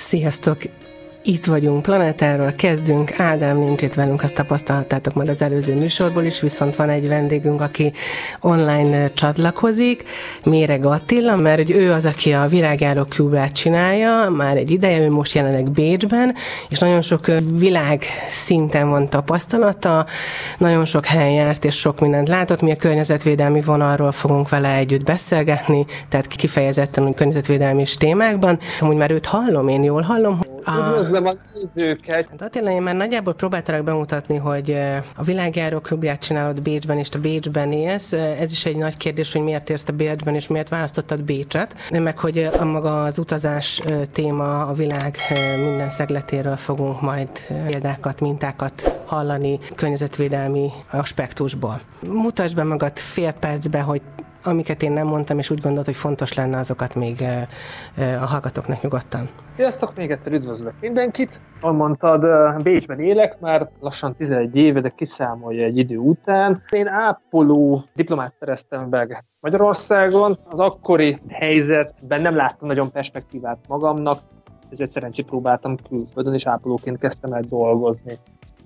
Sziasztok! Itt vagyunk, Planetáról kezdünk, Ádám nincs itt velünk, azt tapasztaltátok már az előző műsorból is, viszont van egy vendégünk, aki online csatlakozik, Méreg Attila, mert hogy ő az, aki a virágjáró klubát csinálja, már egy ideje, ő most jelenleg Bécsben, és nagyon sok világ szinten van tapasztalata, nagyon sok helyen járt, és sok mindent látott, mi a környezetvédelmi vonalról fogunk vele együtt beszélgetni, tehát kifejezetten úgy környezetvédelmi témákban. Amúgy már őt hallom, én jól hallom, Üdvözlöm a nézőket! Hát Attila, én már nagyjából próbáltalak bemutatni, hogy a világjáró klubját csinálod Bécsben, és te Bécsben élsz. Ez is egy nagy kérdés, hogy miért érsz te Bécsben, és miért választottad Bécset. Meg hogy a maga az utazás téma a világ minden szegletéről fogunk majd példákat, mintákat hallani környezetvédelmi aspektusból. Mutasd be magad fél percbe, hogy amiket én nem mondtam, és úgy gondolt, hogy fontos lenne azokat még a hallgatóknak nyugodtan. Sziasztok, még egyszer üdvözlök mindenkit. Ahol mondtad, Bécsben élek, már lassan 11 éve, de kiszámolja egy idő után. Én ápoló diplomát szereztem meg Magyarországon. Az akkori helyzetben nem láttam nagyon perspektívát magamnak, ezért szerencsét próbáltam külföldön, és ápolóként kezdtem el dolgozni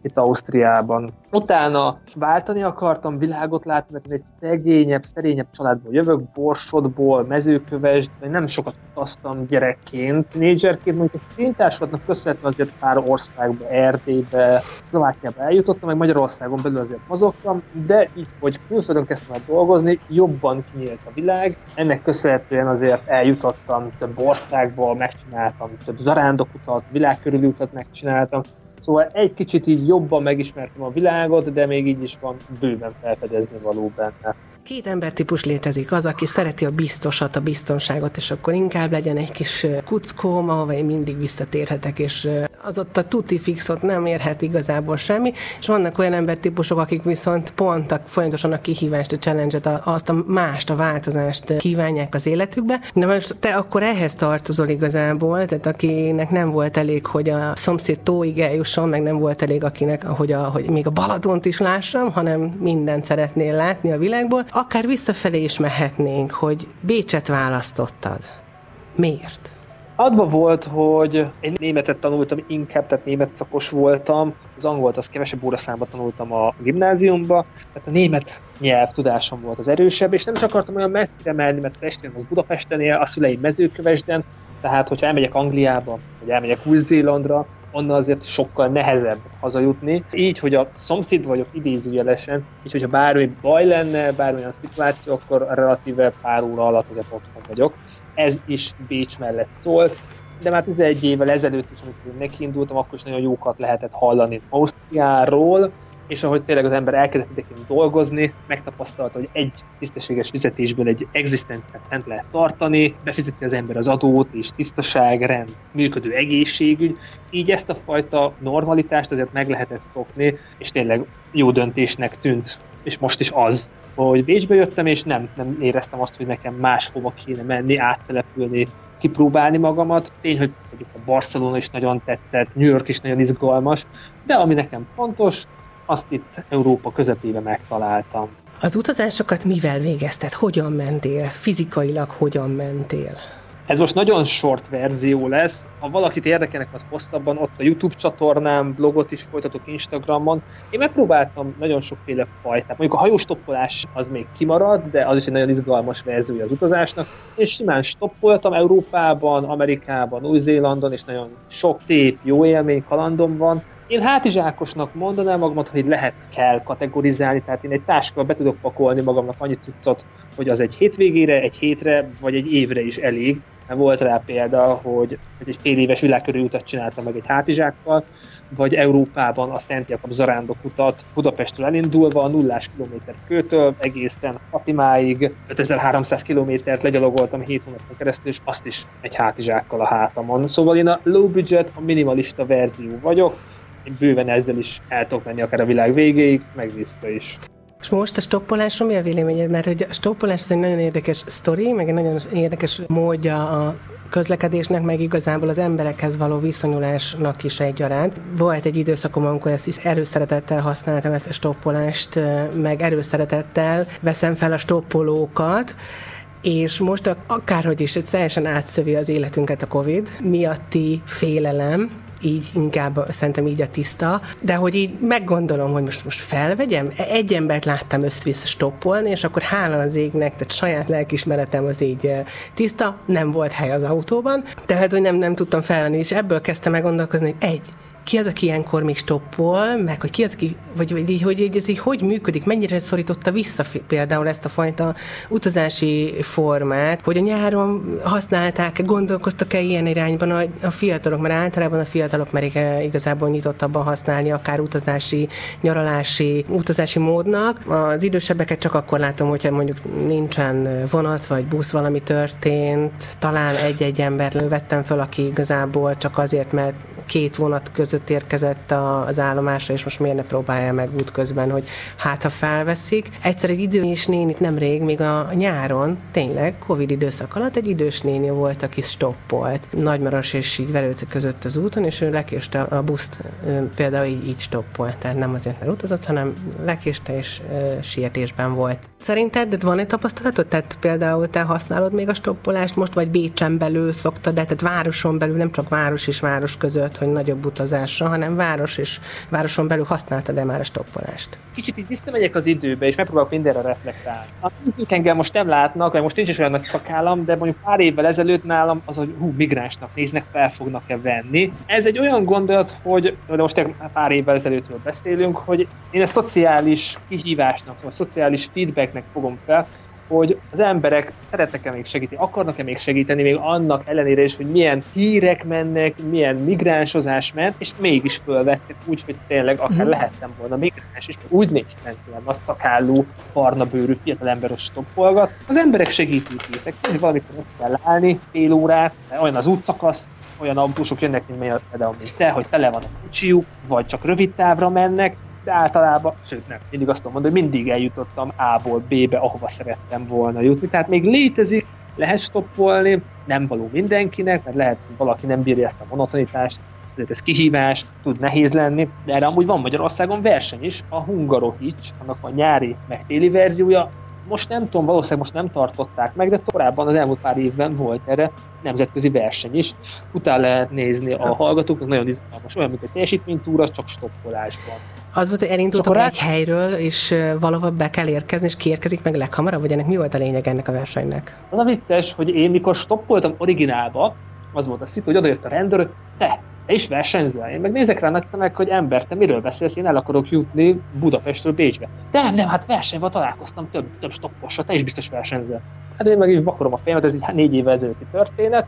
itt Ausztriában. Utána váltani akartam, világot látni, mert egy szegényebb, szerényebb családból jövök, Borsodból, mezőkövesd, nem sokat utaztam gyerekként. Négyzserként mondjuk a szintársulatnak köszönhetően azért pár országba, Erdélybe, Szlovákiába eljutottam, meg Magyarországon belül azért mozogtam, de így, hogy külföldön kezdtem el dolgozni, jobban kinyílt a világ. Ennek köszönhetően azért eljutottam több országba, megcsináltam több zarándokutat, világkörüli utat megcsináltam, Szóval egy kicsit így jobban megismertem a világot, de még így is van bőven felfedezni való benne. Két embertípus létezik, az, aki szereti a biztosat, a biztonságot, és akkor inkább legyen egy kis kuckóm, ahova én mindig visszatérhetek, és az ott a tuti fixot nem érhet igazából semmi, és vannak olyan embertípusok, akik viszont pont a, folyamatosan a kihívást, a challenge-et, azt a mást, a változást kívánják az életükbe. De most te akkor ehhez tartozol igazából, tehát akinek nem volt elég, hogy a szomszéd tóig eljusson, meg nem volt elég akinek, hogy, a, hogy még a Balatont is lássam, hanem mindent szeretnél látni a világból, akár visszafelé is mehetnénk, hogy Bécset választottad. Miért? Adva volt, hogy én németet tanultam inkább, tehát német szakos voltam, az angolt az kevesebb óraszámba tanultam a gimnáziumba, tehát a német nyelv tudásom volt az erősebb, és nem is akartam olyan messzire menni, mert testvérem az Budapesten él, a szüleim mezőkövesden, tehát hogyha elmegyek Angliába, vagy elmegyek Új-Zélandra, onnan azért sokkal nehezebb hazajutni. Így, hogy a szomszéd vagyok idézőjelesen, így, hogyha bármi baj lenne, bármilyen szituáció, akkor relatíve pár óra alatt azért otthon vagyok. Ez is Bécs mellett szólt, de már 11 évvel ezelőtt is, amikor nekiindultam, akkor is nagyon jókat lehetett hallani Ausztriáról, és ahogy tényleg az ember elkezdett ideként dolgozni, megtapasztalta, hogy egy tisztességes fizetésből egy egzisztenciát fent lehet tartani, befizeti az ember az adót és tisztaság, rend, működő egészségügy, így ezt a fajta normalitást azért meg lehetett szokni, és tényleg jó döntésnek tűnt, és most is az, hogy Bécsbe jöttem, és nem, nem éreztem azt, hogy nekem máshova kéne menni, áttelepülni, kipróbálni magamat. Tény, hogy a Barcelona is nagyon tetszett, New York is nagyon izgalmas, de ami nekem fontos, azt itt Európa közepébe megtaláltam. Az utazásokat mivel végezted? Hogyan mentél? Fizikailag hogyan mentél? Ez most nagyon short verzió lesz. Ha valakit érdekelnek az hosszabban, ott a YouTube csatornám, blogot is folytatok Instagramon. Én megpróbáltam nagyon sokféle fajtát. Mondjuk a hajóstoppolás az még kimarad, de az is egy nagyon izgalmas verziója az utazásnak. Én simán stoppoltam Európában, Amerikában, Új-Zélandon, és nagyon sok szép, jó élmény, kalandom van. Én hátizsákosnak mondanám magamat, hogy lehet kell kategorizálni, tehát én egy táskával be tudok pakolni magamnak annyit cuccot, hogy az egy hétvégére, egy hétre, vagy egy évre is elég. Volt rá példa, hogy, hogy egy fél éves világkörű utat csináltam meg egy hátizsákkal, vagy Európában a Szent Jakab zarándok utat Budapestről elindulva a nullás kilométer kőtől egészen Fatimáig 5300 kilométert legyalogoltam 7 hónapon keresztül, és azt is egy hátizsákkal a hátamon. Szóval én a low budget, a minimalista verzió vagyok, én bőven ezzel is el tudok menni akár a világ végéig, meg vissza is. És most a stoppolásról mi a véleményed? Mert hogy a stoppolás egy nagyon érdekes sztori, meg egy nagyon érdekes módja a közlekedésnek, meg igazából az emberekhez való viszonyulásnak is egyaránt. Volt egy időszakom, amikor ezt is erőszeretettel használtam, ezt a stoppolást, meg erőszeretettel veszem fel a stoppolókat, És most akárhogy is, teljesen átszövi az életünket a Covid miatti félelem, így inkább szerintem így a tiszta, de hogy így meggondolom, hogy most most felvegyem, egy embert láttam össz-vissza stoppolni, és akkor hála az égnek, tehát saját lelkismeretem az így tiszta, nem volt hely az autóban, tehát hogy nem, nem tudtam felvenni, és ebből kezdtem meg gondolkozni, hogy egy, ki az, aki ilyenkor még stoppol, meg hogy ki az, aki, vagy, vagy így, hogy ez így hogy működik, mennyire szorította vissza például ezt a fajta utazási formát, hogy a nyáron használták, gondolkoztak-e ilyen irányban a, a fiatalok, mert általában a fiatalok merik igazából nyitottabban használni, akár utazási, nyaralási, utazási módnak. Az idősebbeket csak akkor látom, hogyha mondjuk nincsen vonat vagy busz, valami történt, talán egy-egy embert vettem föl, aki igazából csak azért, mert két vonat között érkezett az állomásra, és most miért ne próbálja meg útközben, hogy hát ha felveszik. Egyszer egy idő is nénit nemrég, még a nyáron, tényleg, Covid időszak alatt egy idős néni volt, aki stoppolt. Nagymaros és így Verőce között az úton, és ő lekéste a buszt, például így, így stoppolt. Tehát nem azért, mert utazott, hanem lekéste és e, sietésben volt. Szerinted van egy tapasztalatod? Tehát például te használod még a stoppolást most, vagy Bécsen belül szoktad, de tehát városon belül, nem csak város és város között, hogy nagyobb utazásra, hanem város és városon belül használtad de már a stoppolást? Kicsit így visszamegyek az időbe, és megpróbálok mindenre reflektálni. A engem most nem látnak, vagy most nincs is olyan nagy szakállam, de mondjuk pár évvel ezelőtt nálam az, hogy hú, migránsnak néznek, fel fognak-e venni. Ez egy olyan gondolat, hogy de most pár évvel ezelőttről beszélünk, hogy én a szociális kihívásnak, vagy a szociális feedbacknek fogom fel, hogy az emberek szeretnek-e még segíteni, akarnak-e még segíteni, még annak ellenére is, hogy milyen hírek mennek, milyen migránsozás ment, és mégis fölvettek úgy, hogy tényleg akár uh-huh. lehettem volna migráns, és úgy néztem tőlem a szakálló, barna bőrű fiatal ember a stoppolgat. Az emberek segítőkészek, hogy valamikor ott kell állni, fél órát, olyan az útszakasz, olyan autósok jönnek, mint például, mint te, hogy tele van a kocsijuk, vagy csak rövid távra mennek, de általában, sőt nem, mindig azt mondani, hogy mindig eljutottam A-ból B-be, ahova szerettem volna jutni. Tehát még létezik, lehet stoppolni, nem való mindenkinek, mert lehet, hogy valaki nem bírja ezt a monotonitást, ezért ez kihívás, tud nehéz lenni, de erre amúgy van Magyarországon verseny is, a Hungarohics, annak a nyári meg téli verziója, most nem tudom, valószínűleg most nem tartották meg, de korábban az elmúlt pár évben volt erre nemzetközi verseny is. Utána lehet nézni a hallgatóknak, nagyon izgalmas, olyan, mint egy teljesítménytúra, csak stoppolásban. Az volt, hogy elindultok egy helyről, és valahol be kell érkezni, és kiérkezik meg leghamarabb, vagy ennek mi volt a lényeg ennek a versenynek? Az a vicces, hogy én mikor stoppoltam originálba, az volt a szitu, hogy odajött a rendőr, te, te is versenyzel. Én meg nézek rá nagy szemek, hogy ember, te miről beszélsz, én el akarok jutni Budapestről Bécsbe. De nem, nem, hát versenyben találkoztam több, több stopposra, te is biztos versenyzel. Hát én meg is vakorom a fejemet, ez egy négy évvel ezelőtti történet,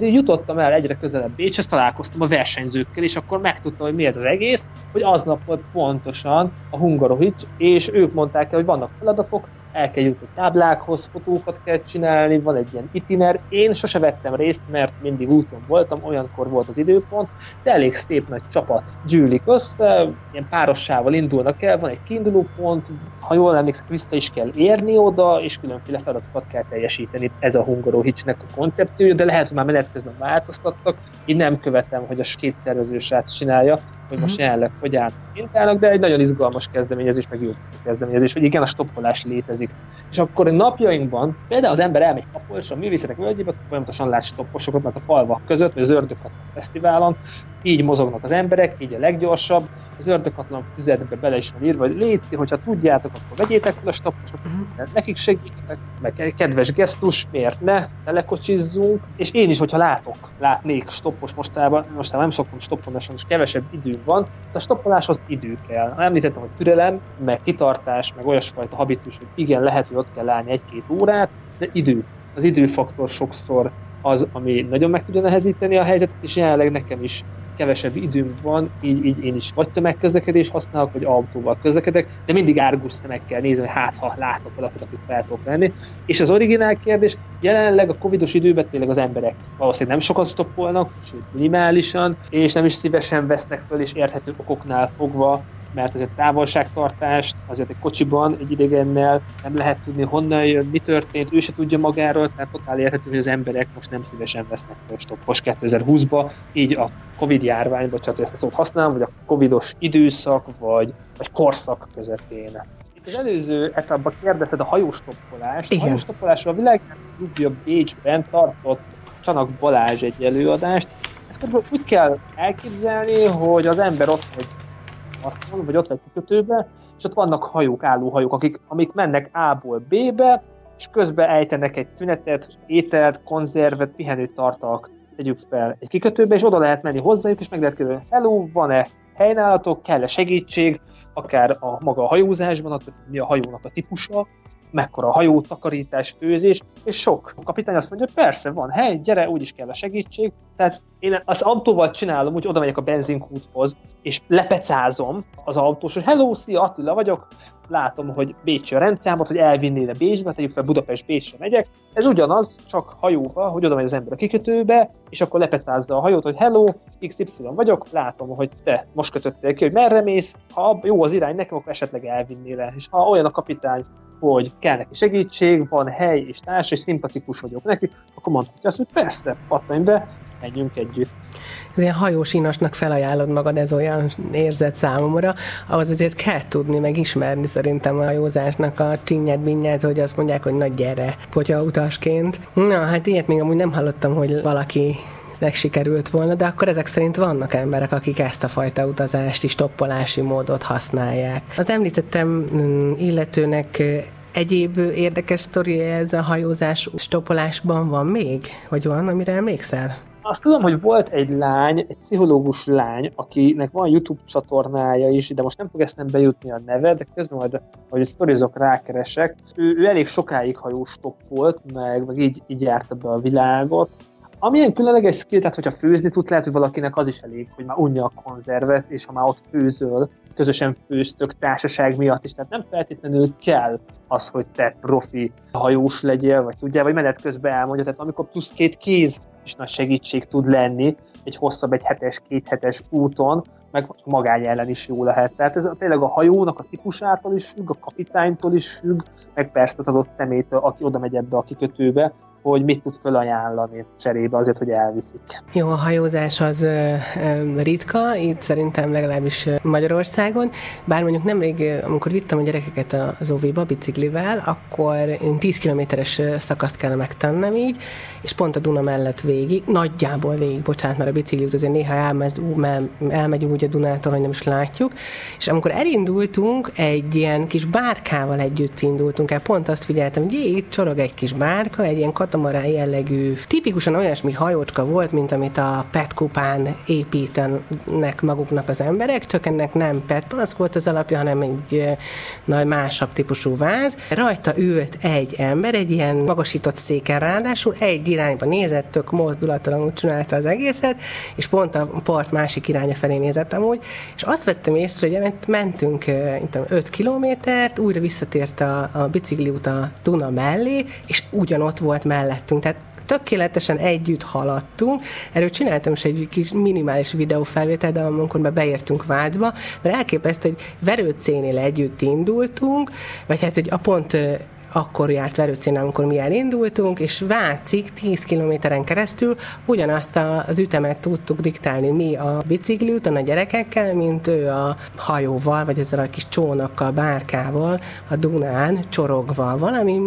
hogy jutottam el egyre közelebb Bécshez, találkoztam a versenyzőkkel, és akkor megtudtam, hogy mi ez az egész, hogy aznap volt pontosan a Hungarovics, és ők mondták el, hogy vannak feladatok, el kell jutni táblákhoz, fotókat kell csinálni, van egy ilyen itiner. Én sose vettem részt, mert mindig úton voltam, olyankor volt az időpont, de elég szép nagy csapat gyűlik össze, ilyen párossával indulnak el, van egy kiinduló pont, ha jól emlékszem, vissza is kell érni oda, és különféle feladatokat kell teljesíteni. Ez a Hungarohicsnek a koncepciója, de lehet, hogy már menet közben változtattak. Én nem követem, hogy a két szervező csinálja, hogy most mhm. jelenleg hogy állnak mintának, de egy nagyon izgalmas kezdeményezés, meg jó kezdeményezés, hogy igen, a stoppolás létezik. És akkor a napjainkban például az ember elmegy Kapolcsra, a művészetek völgyébe, folyamatosan lát stopposokat, mert a falvak között, vagy az ördöghat a fesztiválon, így mozognak az emberek, így a leggyorsabb, az ördöghatlan füzetbe bele is van írva, hogy létszik, hogyha tudjátok, akkor vegyétek fel a stopposokat, uh-huh. nekik segítetek, meg kedves gesztus, miért ne, telekocsizzunk, és én is, hogyha látok, látnék stoppos mostában, mostában nem szoktam stoppolni, és kevesebb idő van, de a stoppoláshoz idő kell. Említettem, hogy türelem, meg kitartás, meg olyasfajta habitus, hogy igen, lehet, hogy ott kell állni egy-két órát, de idő. Az időfaktor sokszor az, ami nagyon meg tudja nehezíteni a helyzetet, és jelenleg nekem is kevesebb időm van, így, így én is vagy tömegközlekedés használok, vagy autóval közlekedek, de mindig árgus szemekkel nézem, hogy hát ha látok valakit, akit fel tudok venni. És az originál kérdés, jelenleg a covidos időben tényleg az emberek valószínűleg nem sokat stoppolnak, sőt minimálisan, és nem is szívesen vesznek föl, és érthető okoknál fogva mert azért távolságtartást, azért egy kocsiban egy idegennel nem lehet tudni, honnan jön, mi történt, ő se tudja magáról, tehát totál érthető, hogy az emberek most nem szívesen vesznek fel stoppos 2020-ba, így a Covid járvány, bocsánat, ezt a szót használom, vagy a Covidos időszak, vagy, vagy korszak közepén. Az előző etapban kérdezted a hajóstoppolást. A hajóstoppolásról a világ legjobb Bécsben tartott Csanak Balázs egy előadást. Ezt úgy kell elképzelni, hogy az ember ott vagy parton, vagy ott vagy kikötőbe, és ott vannak hajók, állóhajók, akik, amik mennek A-ból B-be, és közben ejtenek egy tünetet, ételt, konzervet, pihenőt tartak, tegyük fel egy kikötőbe, és oda lehet menni hozzájuk, és meg lehet kérdezni, hello, van-e helynálatok, kell-e segítség, akár a maga a hajózásban, mi a hajónak a típusa, mekkora hajó, takarítás, főzés, és sok. A kapitány azt mondja, persze, van hely, gyere, úgyis kell a segítség. Tehát én az autóval csinálom, úgy oda megyek a benzinkúthoz, és lepecázom az autós, hogy hello, szia, Attila vagyok, látom, hogy Bécsi a rendszámot, hogy elvinnél Bécsbe, tegyük fel Budapest Bécsre megyek. Ez ugyanaz, csak hajóba, hogy oda megy az ember a kikötőbe, és akkor lepecázza a hajót, hogy hello, XY vagyok, látom, hogy te most kötöttél ki, hogy merre mész, ha jó az irány nekem, akkor esetleg elvinnél el. És ha olyan a kapitány, hogy kell neki segítség, van hely és társ, és szimpatikus vagyok neki, akkor mondhatja azt, hogy persze, pattanj be, menjünk együtt. Ez ilyen hajós inasnak felajánlod magad, ez olyan érzet számomra, ahhoz azért kell tudni, meg ismerni szerintem a hajózásnak a csinyet, binnyet, hogy azt mondják, hogy nagy gyere, potya utasként. Na, hát ilyet még amúgy nem hallottam, hogy valaki sikerült volna, de akkor ezek szerint vannak emberek, akik ezt a fajta utazást is toppolási módot használják. Az említettem mm, illetőnek egyéb érdekes sztori ez a hajózás stopolásban van még? Vagy van, amire emlékszel? Azt tudom, hogy volt egy lány, egy pszichológus lány, akinek van YouTube csatornája is, de most nem fog ezt nem bejutni a neve, de közben majd, hogy a sztorizok rákeresek. Ő, ő elég sokáig hajós volt, meg, meg így, így járta be a világot, Amilyen különleges skill, tehát hogyha főzni tud, lehet, hogy valakinek az is elég, hogy már unja a konzervet, és ha már ott főzöl, közösen főztök társaság miatt is. Tehát nem feltétlenül kell az, hogy te profi hajós legyél, vagy tudjál, vagy menet közben elmondja. Tehát amikor plusz két kéz is nagy segítség tud lenni, egy hosszabb, egy hetes, két hetes úton, meg magány ellen is jó lehet. Tehát ez tényleg a hajónak a típusától is függ, a kapitánytól is függ, meg persze az adott szemétől, aki oda megy ebbe a kikötőbe, hogy mit tud felajánlani cserébe azért, hogy elviszik. Jó, a hajózás az ritka, itt szerintem legalábbis Magyarországon, bár mondjuk nemrég, amikor vittem a gyerekeket az óvéba biciklivel, akkor én 10 kilométeres szakaszt kell megtennem így, és pont a Duna mellett végig, nagyjából végig, bocsánat, mert a bicikli azért néha elmegy, elmegy úgy a Dunától, hogy nem is látjuk, és amikor elindultunk, egy ilyen kis bárkával együtt indultunk el, pont azt figyeltem, hogy itt csorog egy kis bárka, egy ilyen katamarán jellegű, tipikusan olyasmi hajócska volt, mint amit a Petkupán építenek maguknak az emberek, csak ennek nem petpalack volt az alapja, hanem egy nagy másabb típusú váz. Rajta ült egy ember, egy ilyen magasított széken ráadásul, egy irányba nézett, tök mozdulattalanul csinálta az egészet, és pont a part másik iránya felé nézett amúgy, és azt vettem észre, hogy mentünk 5 kilométert, újra visszatért a, a út a Duna mellé, és ugyanott volt mellé mellettünk. Tehát tökéletesen együtt haladtunk. Erről csináltam is egy kis minimális videófelvétel, de amikor be beértünk Vácba, mert elképesztő, hogy Verőcénél együtt indultunk, vagy hát, hogy a pont akkor járt Verőcén, amikor mi elindultunk, és Vácig 10 kilométeren keresztül ugyanazt az ütemet tudtuk diktálni mi a bicikliúton a gyerekekkel, mint ő a hajóval, vagy ezzel a kis csónakkal, bárkával, a Dunán csorogva. Valami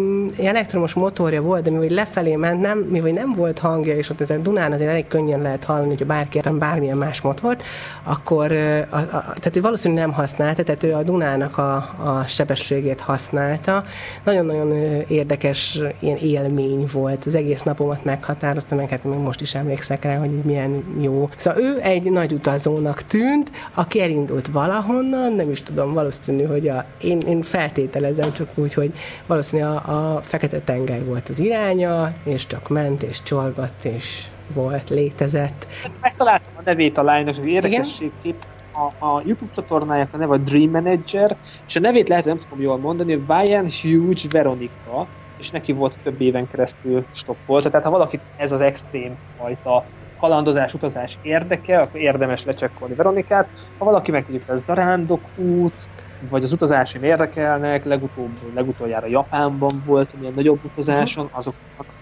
elektromos motorja volt, de mivel lefelé ment, nem, mivel nem volt hangja, és ott ezen Dunán azért elég könnyen lehet hallani, hogy bárki bármilyen más motort, akkor a, a, tehát valószínűleg nem használta, tehát ő a Dunának a, a sebességét használta. Nagyon nagyon érdekes ilyen élmény volt. Az egész napomat meghatározta, meg hát még most is emlékszek rá, hogy milyen jó. Szóval ő egy nagy utazónak tűnt, aki elindult valahonnan, nem is tudom, valószínű, hogy a, én, én feltételezem csak úgy, hogy valószínű a, a Fekete-tenger volt az iránya, és csak ment, és csorgott, és volt, létezett. Megtaláltam a nevét a lánynak, hogy érdekességképp a, a YouTube csatornájának a neve a Dream Manager, és a nevét lehet, nem tudom jól mondani, Brian Huge Veronica, és neki volt több éven keresztül stoppolt. Tehát ha valakit ez az extrém fajta kalandozás, utazás érdekel, akkor érdemes lecsekkolni Veronikát. Ha valaki meg tudjuk, ez zarándok út, vagy az utazásom érdekelnek, legutóbb, legutoljára Japánban volt milyen nagyobb utazáson, azok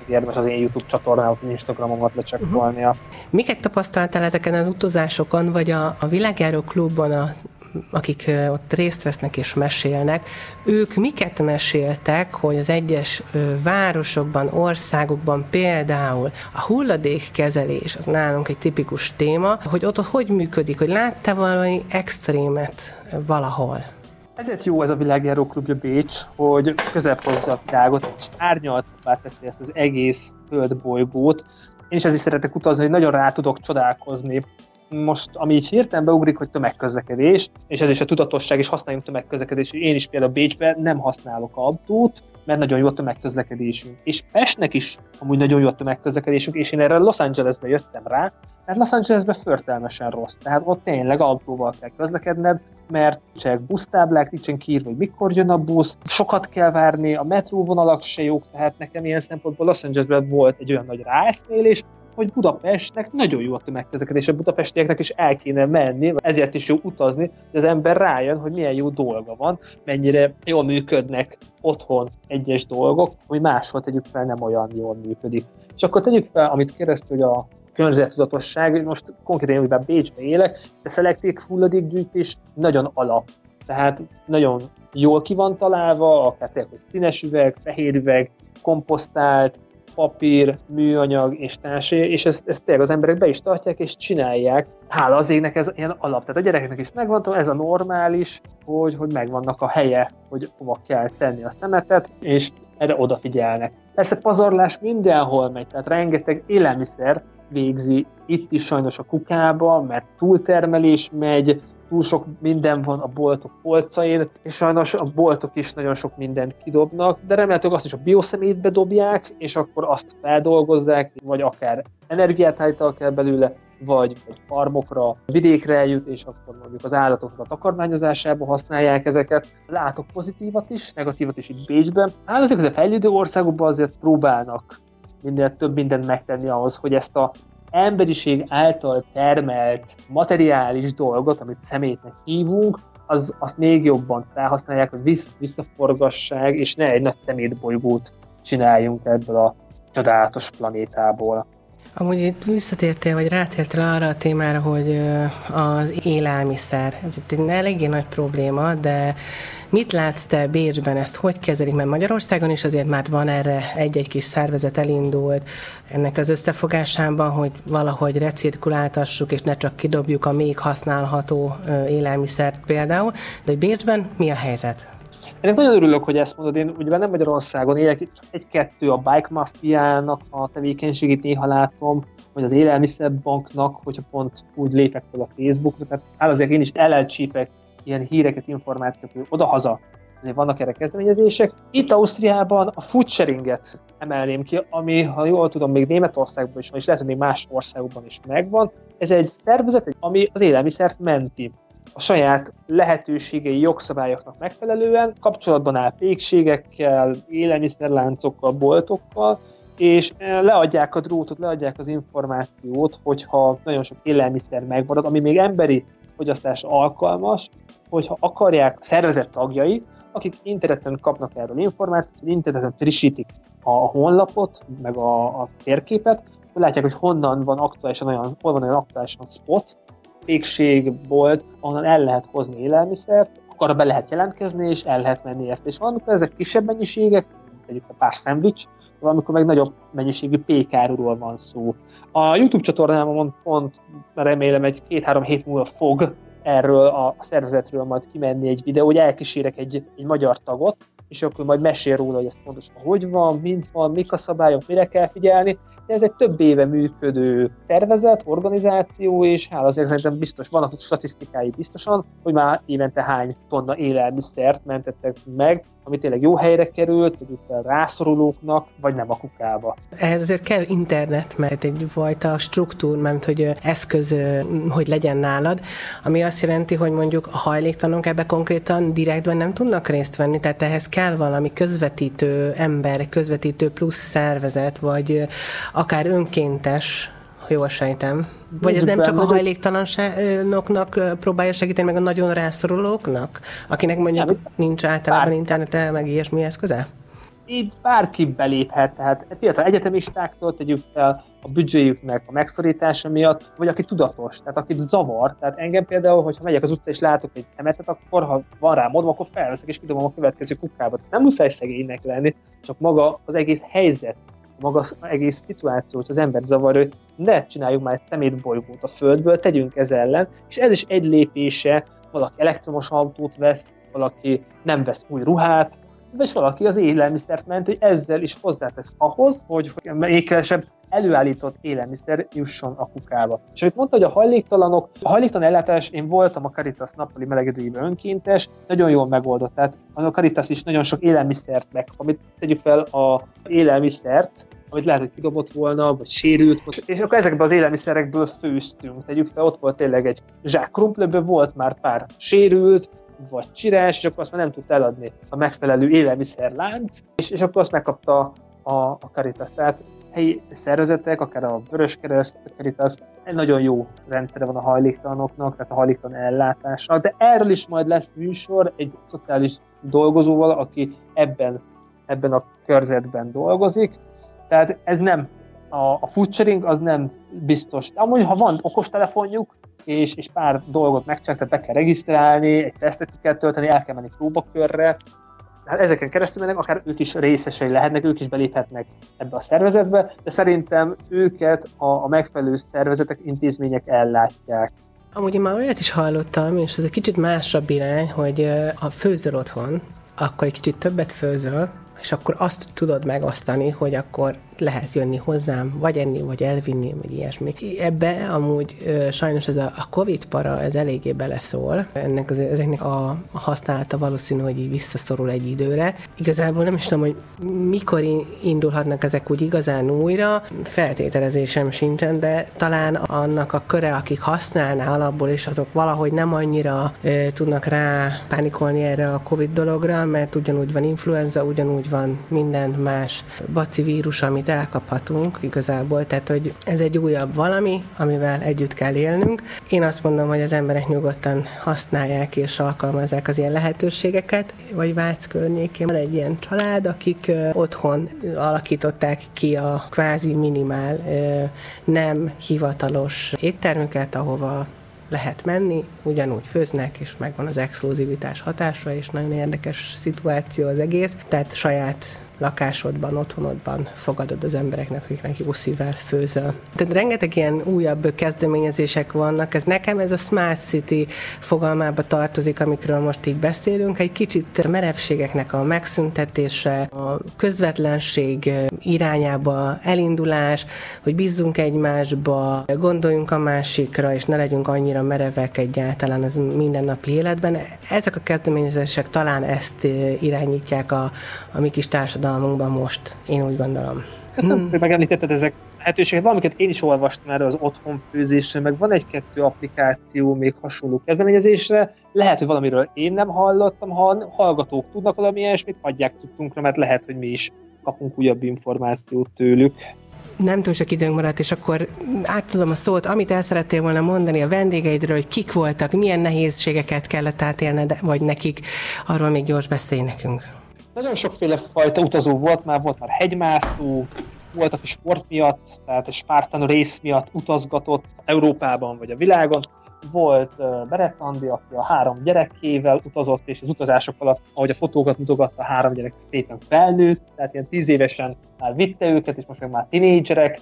érdemes az én YouTube csatornámat, Instagramomat lecsekkolnia. Uh-huh. Miket tapasztaltál ezeken az utazásokon, vagy a, a világjáró klubban a akik ott részt vesznek és mesélnek, ők miket meséltek, hogy az egyes városokban, országokban például a hulladékkezelés, az nálunk egy tipikus téma, hogy ott hogy működik, hogy látta valami extrémet valahol? Ezért jó ez a világjáró klubja Bécs, hogy közel hozza a világot, és árnyaltabbá teszi ezt az egész földbolygót. Én is ezért szeretek utazni, hogy nagyon rá tudok csodálkozni most, ami így hirtelen beugrik, hogy tömegközlekedés, és ez is a tudatosság, és használjunk tömegközlekedést. Én is például Bécsben nem használok autót, mert nagyon jó a tömegközlekedésünk. És Pestnek is amúgy nagyon jó a tömegközlekedésünk, és én erre Los Angelesbe jöttem rá, mert Los Angelesben förtelmesen rossz. Tehát ott tényleg autóval kell közlekedned, mert nincsenek busztáblák, nincsen kiírva, hogy mikor jön a busz, sokat kell várni, a metróvonalak se jók, tehát nekem ilyen szempontból Los Angelesben volt egy olyan nagy ráeszmélés, hogy Budapestnek nagyon jó a tömegközlekedés, a budapestieknek is el kéne menni, ezért is jó utazni, hogy az ember rájön, hogy milyen jó dolga van, mennyire jól működnek otthon egyes dolgok, hogy máshol tegyük fel nem olyan jól működik. És akkor tegyük fel, amit kérdeztük, hogy a környezettudatosság, most konkrétan, amiben Bécsbe élek, de szelektív hulladékgyűjtés nagyon alap. Tehát nagyon jól ki van találva, akár tényleg, hogy színes üveg, fehér üveg, komposztált, papír, műanyag és társé, és ezt, ezt tényleg az emberek be is tartják, és csinálják. Hála az égnek ez ilyen alap. Tehát a gyerekeknek is megvan, ez a normális, hogy, hogy megvannak a helye, hogy hova kell tenni a szemetet, és erre odafigyelnek. Persze pazarlás mindenhol megy, tehát rengeteg élelmiszer végzi itt is sajnos a kukába, mert túltermelés megy, túl sok minden van a boltok polcain, és sajnos a boltok is nagyon sok mindent kidobnak, de remélhetőleg azt is a bioszemétbe dobják, és akkor azt feldolgozzák, vagy akár energiát állítanak el belőle, vagy, vagy farmokra, vidékre eljut, és akkor mondjuk az állatoknak a takarmányozásába használják ezeket. Látok pozitívat is, negatívat is itt Bécsben. Állatok a fejlődő országokban azért próbálnak minden több mindent megtenni ahhoz, hogy ezt a emberiség által termelt materiális dolgot, amit szemétnek hívunk, az, azt még jobban felhasználják, hogy vissz, visszaforgassák, és ne egy nagy szemétbolygót csináljunk ebből a csodálatos planétából. Amúgy itt visszatértél, vagy rátértél arra a témára, hogy az élelmiszer, ez itt egy eléggé nagy probléma, de mit látsz te Bécsben, ezt hogy kezelik? Mert Magyarországon is azért már van erre egy-egy kis szervezet elindult ennek az összefogásában, hogy valahogy recirkuláltassuk, és ne csak kidobjuk a még használható élelmiszert például, de hogy Bécsben mi a helyzet? Én nagyon örülök, hogy ezt mondod. Én ugye nem Magyarországon élek, egy-kettő a bike mafiának a tevékenységét néha látom, vagy az élelmiszerbanknak, hogyha pont úgy lépek fel a Facebookra. Tehát áll azért én is elelcsípek ilyen híreket, információkat oda-haza. Azért vannak erre kezdeményezések. Itt Ausztriában a food sharinget emelném ki, ami, ha jól tudom, még Németországban is van, és lehet, hogy még más országokban is megvan. Ez egy szervezet, ami az élelmiszert menti a saját lehetőségei, jogszabályoknak megfelelően kapcsolatban áll pékségekkel, élelmiszerláncokkal, boltokkal, és eh, leadják a drótot, leadják az információt, hogyha nagyon sok élelmiszer megmarad, ami még emberi fogyasztás alkalmas, hogyha akarják a szervezet tagjai, akik interneten kapnak erről információt, interneten frissítik a honlapot, meg a, a térképet, látják, hogy honnan van aktuálisan olyan, hol van olyan aktuálisan spot, bolt, ahonnan el lehet hozni élelmiszert, akkor be lehet jelentkezni, és el lehet menni érte. És valamikor ezek kisebb mennyiségek, mondjuk a pár szendvics, valamikor meg nagyobb mennyiségű pékáruról van szó. A YouTube csatornámon pont remélem egy két-három hét múlva fog erről a szervezetről majd kimenni egy videó, hogy elkísérek egy, egy magyar tagot, és akkor majd mesél róla, hogy ez pontosan hogy van, mint van, mik a szabályok, mire kell figyelni, ez egy több éve működő tervezet, organizáció, és hála azért szerintem biztos, vannak statisztikái biztosan, hogy már évente hány tonna élelmiszert mentettek meg, ami tényleg jó helyre került, itt a rászorulóknak, vagy nem a kukába. Ehhez azért kell internet, mert egyfajta struktúr, mert hogy eszköz, hogy legyen nálad, ami azt jelenti, hogy mondjuk a hajléktalanok ebbe konkrétan direktben nem tudnak részt venni, tehát ehhez kell valami közvetítő ember, közvetítő plusz szervezet, vagy akár önkéntes, jól sejtem. Vagy ez nem csak a hajléktalanoknak próbálja segíteni, meg a nagyon rászorulóknak, akinek mondjuk nincs általában internete, meg ilyesmi eszköze? így bárki beléphet, tehát fiatal egyetemistáktól tegyük fel a büdzséjüknek a megszorítása miatt, vagy aki tudatos, tehát aki zavar. Tehát engem például, hogyha megyek az utca és látok egy szemetet, akkor ha van rá modva, akkor felveszek és kidobom a következő kukába. Nem muszáj szegénynek lenni, csak maga az egész helyzet, maga az egész szituációt az ember zavar, hogy ne csináljuk már egy szemétbolygót a Földből, tegyünk ez ellen, és ez is egy lépése, valaki elektromos autót vesz, valaki nem vesz új ruhát, és valaki az élelmiszert ment, hogy ezzel is hozzátesz ahhoz, hogy még kevesebb előállított élelmiszer jusson a kukába. És amit mondta, hogy a hajléktalanok, a hajléktalan ellátás, én voltam a Caritas nappali melegedőjében önkéntes, nagyon jól megoldott. Tehát a Caritas is nagyon sok élelmiszert meg, amit tegyük fel a élelmiszert, amit lehet, hogy kidobott volna, vagy sérült, és akkor ezekben az élelmiszerekből főztünk. Tegyük fel, ott volt tényleg egy zsák krumplőből, volt már pár sérült, vagy csirás, és akkor azt már nem tudta eladni a megfelelő élelmiszerlánc, és, és akkor azt megkapta a, a Caritas. Tehát helyi szervezetek, akár a Vöröskereszt, a Caritas, egy nagyon jó rendszere van a hajléktalanoknak, tehát a hajléktalan ellátása, de erről is majd lesz műsor egy szociális dolgozóval, aki ebben, ebben a körzetben dolgozik. Tehát ez nem, a, a food sharing az nem biztos. Amúgy, ha van okostelefonjuk, és, és pár dolgot megcsinálni, tehát be kell regisztrálni, egy tesztet kell tölteni, el kell menni próbakörre, hát ezeken keresztül mennek, akár ők is részesei lehetnek, ők is beléphetnek ebbe a szervezetbe, de szerintem őket a, a megfelelő szervezetek, intézmények ellátják. Amúgy én már olyat is hallottam, és ez egy kicsit másabb irány, hogy ha főzöl otthon, akkor egy kicsit többet főzöl, és akkor azt tudod megosztani, hogy akkor lehet jönni hozzám, vagy enni, vagy elvinni, vagy ilyesmi. Ebbe amúgy sajnos ez a, Covid para, ez eléggé beleszól. Ennek az, ezeknek a, használata valószínű, hogy így visszaszorul egy időre. Igazából nem is tudom, hogy mikor indulhatnak ezek úgy igazán újra, feltételezésem sincsen, de talán annak a köre, akik használná alapból, és azok valahogy nem annyira e, tudnak rá pánikolni erre a Covid dologra, mert ugyanúgy van influenza, ugyanúgy van minden más baci vírus, amit elkaphatunk igazából, tehát hogy ez egy újabb valami, amivel együtt kell élnünk. Én azt mondom, hogy az emberek nyugodtan használják és alkalmazzák az ilyen lehetőségeket, vagy Vác környékén. Van egy ilyen család, akik otthon alakították ki a kvázi minimál, nem hivatalos éttermüket, ahova lehet menni, ugyanúgy főznek, és megvan az exkluzivitás hatása, és nagyon érdekes szituáció az egész, tehát saját lakásodban, otthonodban fogadod az embereknek, akiknek jó szívvel főzöl. Tehát rengeteg ilyen újabb kezdeményezések vannak, ez nekem ez a Smart City fogalmába tartozik, amikről most így beszélünk, egy kicsit a merevségeknek a megszüntetése, a közvetlenség irányába elindulás, hogy bízzunk egymásba, gondoljunk a másikra, és ne legyünk annyira merevek egyáltalán az mindennapi életben. Ezek a kezdeményezések talán ezt irányítják a, a mi kis társadalmat társadalmunkban most, én úgy gondolom. Hát nem, hmm. megemlítetted ezek lehetőséget, valamiket én is olvastam erre az otthon főzésre, meg van egy-kettő applikáció még hasonló kezdeményezésre, lehet, hogy valamiről én nem hallottam, ha hallgatók tudnak valami ilyesmit, adják tudtunkra, mert lehet, hogy mi is kapunk újabb információt tőlük. Nem túl sok időnk maradt, és akkor átadom a szót, amit el szerettél volna mondani a vendégeidről, hogy kik voltak, milyen nehézségeket kellett átélned, vagy nekik, arról még gyors beszélj nekünk. Nagyon sokféle fajta utazó volt, már volt már hegymászó, volt, aki sport miatt, tehát a Spartan rész miatt utazgatott Európában vagy a világon. Volt uh, Berett Andi, aki a három gyerekével utazott, és az utazások alatt, ahogy a fotókat mutogatta, a három gyerek szépen felnőtt, tehát ilyen tíz évesen már vitte őket, és most meg már tinédzserek,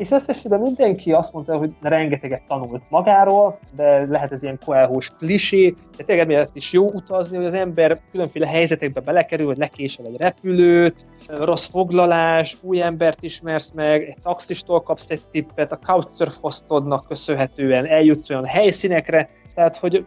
és összességében mindenki azt mondta, hogy rengeteget tanult magáról, de lehet ez ilyen koelhós klisé, de tényleg emiatt is jó utazni, hogy az ember különféle helyzetekbe belekerül, hogy lekésel egy repülőt, rossz foglalás, új embert ismersz meg, egy taxistól kapsz egy tippet, a couchsurf hostodnak köszönhetően eljutsz olyan helyszínekre, tehát hogy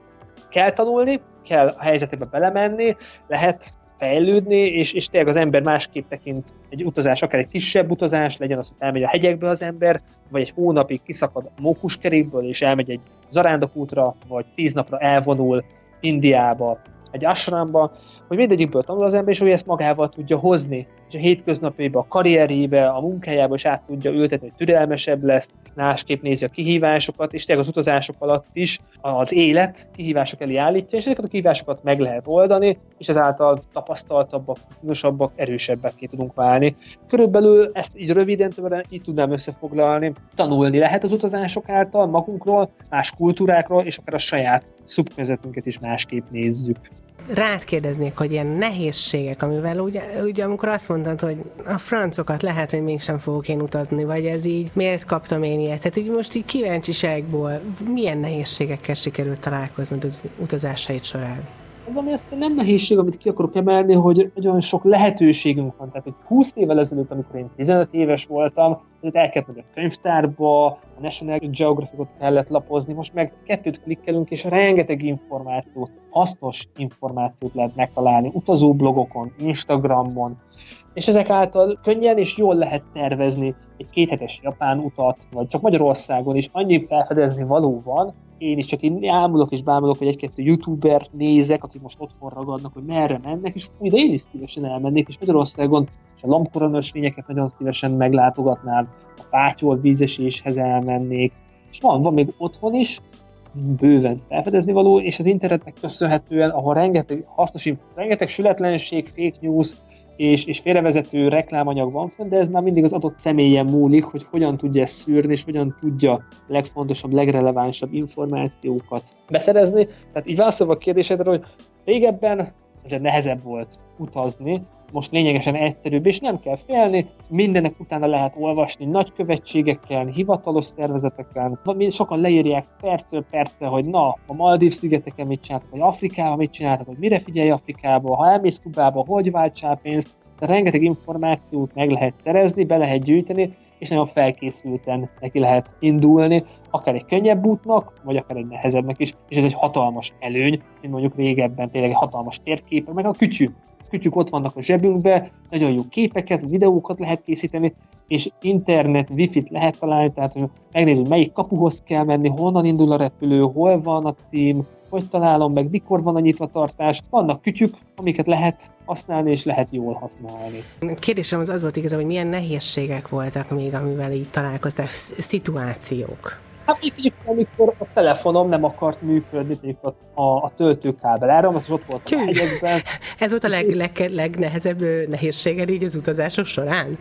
kell tanulni, kell a helyzetekbe belemenni, lehet fejlődni, és, és tényleg az ember másképp tekint egy utazás, akár egy kisebb utazás, legyen az, hogy elmegy a hegyekbe az ember, vagy egy hónapig kiszakad a mókuskerékből, és elmegy egy zarándokútra, vagy tíz napra elvonul Indiába, egy ashramba, hogy mindegyikből tanul az ember, és hogy ezt magával tudja hozni. És a hétköznapjaiba, a karrierjébe, a munkájába is át tudja ültetni, hogy türelmesebb lesz, másképp nézi a kihívásokat, és tényleg az utazások alatt is az élet kihívások elé állítja, és ezeket a kihívásokat meg lehet oldani, és ezáltal tapasztaltabbak, tudosabbak, erősebbek ki tudunk válni. Körülbelül ezt így röviden többen így tudnám összefoglalni. Tanulni lehet az utazások által magunkról, más kultúrákról, és akár a saját szubkörnyezetünket is másképp nézzük rád kérdeznék, hogy ilyen nehézségek, amivel ugye, ugye amikor azt mondtad, hogy a francokat lehet, hogy mégsem fogok én utazni, vagy ez így, miért kaptam én ilyet? Tehát így most így kíváncsiságból milyen nehézségekkel sikerült találkoznod az utazásaid során? Az, ami aztán nem nehézség, amit ki akarok emelni, hogy nagyon sok lehetőségünk van. Tehát, hogy 20 évvel ezelőtt, amikor én 15 éves voltam, el kellett menni a könyvtárba, a National Geographic-ot kellett lapozni, most meg kettőt klikkelünk, és rengeteg információt, hasznos információt lehet megtalálni utazóblogokon, Instagramon, és ezek által könnyen és jól lehet tervezni egy kéthetes japán utat, vagy csak Magyarországon is annyi felfedezni való van, én is csak én ámulok és bámulok, hogy egy-kettő youtuber nézek, akik most otthon ragadnak, hogy merre mennek, és fú, de én is szívesen elmennék, és Magyarországon és a lombkoronösvényeket nagyon szívesen meglátogatnám, a pátyol vízeséshez elmennék, és van, van még otthon is, bőven felfedezni való, és az internetnek köszönhetően, ahol rengeteg hasznos, rengeteg sületlenség, fake news, és, és félrevezető reklámanyag van fönn, de ez már mindig az adott személyen múlik, hogy hogyan tudja ezt szűrni, és hogyan tudja legfontosabb, legrelevánsabb információkat beszerezni. Tehát így válaszolva a kérdésedre, hogy régebben ez nehezebb volt utazni, most lényegesen egyszerűbb, és nem kell félni, mindenek utána lehet olvasni nagykövetségeken, hivatalos szervezeteken, sokan leírják percről percre, hogy na, a Maldív szigeteken mit csináltak, vagy Afrikában mit csináltak, hogy mire figyelj Afrikába, ha elmész Kubába, hogy váltsál pénzt, de rengeteg információt meg lehet szerezni, be lehet gyűjteni, és nagyon felkészülten neki lehet indulni, akár egy könnyebb útnak, vagy akár egy nehezebbnek is, és ez egy hatalmas előny, mint mondjuk régebben tényleg egy hatalmas térkép, meg a kütyű kütyük ott vannak a zsebünkbe, nagyon jó képeket, videókat lehet készíteni, és internet, wifi-t lehet találni, tehát hogy megnézzük, melyik kapuhoz kell menni, honnan indul a repülő, hol van a cím, hogy találom meg, mikor van a nyitvatartás. Vannak kütyük, amiket lehet használni, és lehet jól használni. Kérdésem az az volt igazán, hogy milyen nehézségek voltak még, amivel így találkoztál, szituációk. Hát mondjuk, amikor a telefonom nem akart működni, mondjuk a, a, a töltőkábel áram, az ott volt a hegyekben. Ez volt a leg, leg, legnehezebb nehézséged így az utazások során?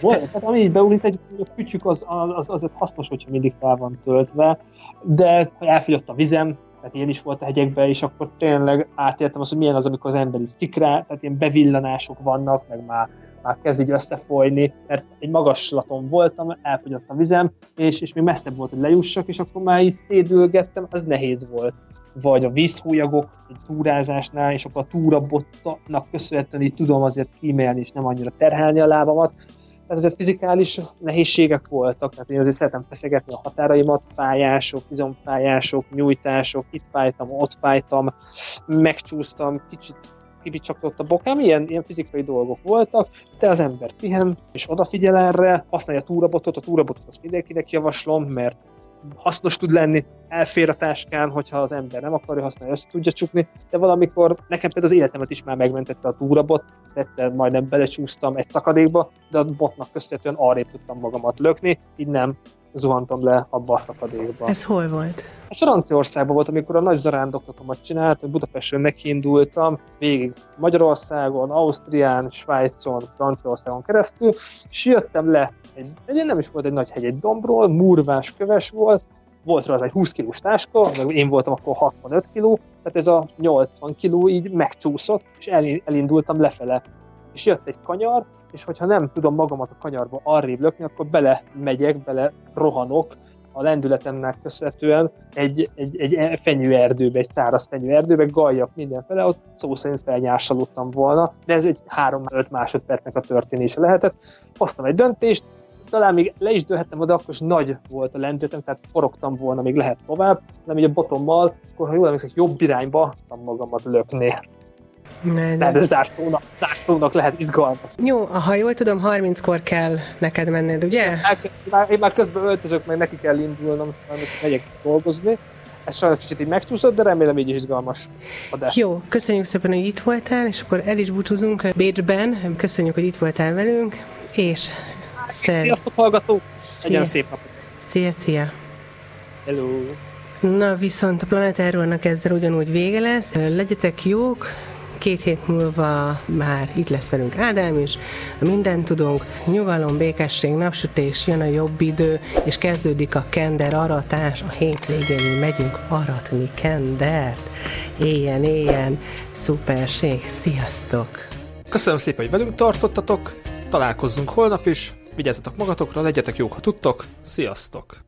Volt, tehát ami így beugrik, egy kütyük az, az, az, az hasznos, hogyha mindig fel van töltve, de elfogyott a vizem, tehát ilyen is volt a hegyekben, és akkor tényleg átértem azt, hogy milyen az, amikor az ember így szikrá, tehát ilyen bevillanások vannak, meg már már kezd így összefolyni, mert egy magaslaton voltam, elfogyott a vizem, és, és még messzebb volt, hogy lejussak, és akkor már így szédülgettem, az nehéz volt. Vagy a vízhújagok egy túrázásnál, és akkor a túrabotnak köszönhetően így tudom azért kímélni, és nem annyira terhelni a lábamat, tehát azért fizikális nehézségek voltak, tehát én azért szeretem feszegetni a határaimat, fájások, izompályások, nyújtások, itt fájtam, ott fájtam, megcsúsztam, kicsit kibicsaklott a bokám, ilyen, ilyen fizikai dolgok voltak, de az ember pihen, és odafigyel erre, használja a túrabotot, a túrabotot azt mindenkinek javaslom, mert hasznos tud lenni, elfér a táskán, hogyha az ember nem akarja használni, azt tudja csukni, de valamikor nekem például az életemet is már megmentette a túrabot, tettel majdnem belecsúsztam egy szakadékba, de a botnak köszönhetően arrébb tudtam magamat lökni, így nem zuhantam le abba a szakadékba. Ez hol volt? Ez Franciaországban volt, amikor a nagy zarándoklatomat csináltam, Budapestről nekiindultam, végig Magyarországon, Ausztrián, Svájcon, Franciaországon keresztül, és jöttem le, egy, egy nem is volt egy nagy hegy, egy dombról, murvás köves volt, volt rá egy 20 kilós táska, meg én voltam akkor 65 kiló, tehát ez a 80 kiló így megcsúszott, és elindultam lefele. És jött egy kanyar, és hogyha nem tudom magamat a kanyarba arrébb lökni, akkor bele megyek, bele rohanok a lendületemnek köszönhetően egy, egy, egy fenyőerdőbe, egy száraz fenyőerdőbe, galjak mindenfele, ott szó szerint felnyársaludtam volna, de ez egy 3-5 másodpercnek a történése lehetett. Hoztam egy döntést, talán még le is dőhettem oda, akkor is nagy volt a lendületem, tehát forogtam volna, még lehet tovább, nem így a botommal, akkor ha jól emlékszek, jobb irányba tudtam magamat lökni. Ne, de... Tehát zártónak, zártónak lehet izgalmas. Jó, ha jól tudom, 30-kor kell neked menned, ugye? Már, én már közben öltözök, meg neki kell indulnom, szóval megyek dolgozni. Ez sajnos kicsit így megcsúszott, de remélem így is izgalmas adás. Jó, köszönjük szépen, hogy itt voltál, és akkor el is búcsúzunk Bécsben. Köszönjük, hogy itt voltál velünk, és szer... Sziasztok, hallgatók! Szia. Legyen szép napot! Szia, szia! Hello! Na viszont a Planet Errornak ezzel ugyanúgy vége lesz. Legyetek jók, két hét múlva már itt lesz velünk Ádám is, minden tudunk, nyugalom, békesség, napsütés, jön a jobb idő, és kezdődik a kender aratás, a hétvégén mi megyünk aratni kendert. Éljen, éljen, szuperség, sziasztok! Köszönöm szépen, hogy velünk tartottatok, találkozzunk holnap is, vigyázzatok magatokra, legyetek jók, ha tudtok, sziasztok!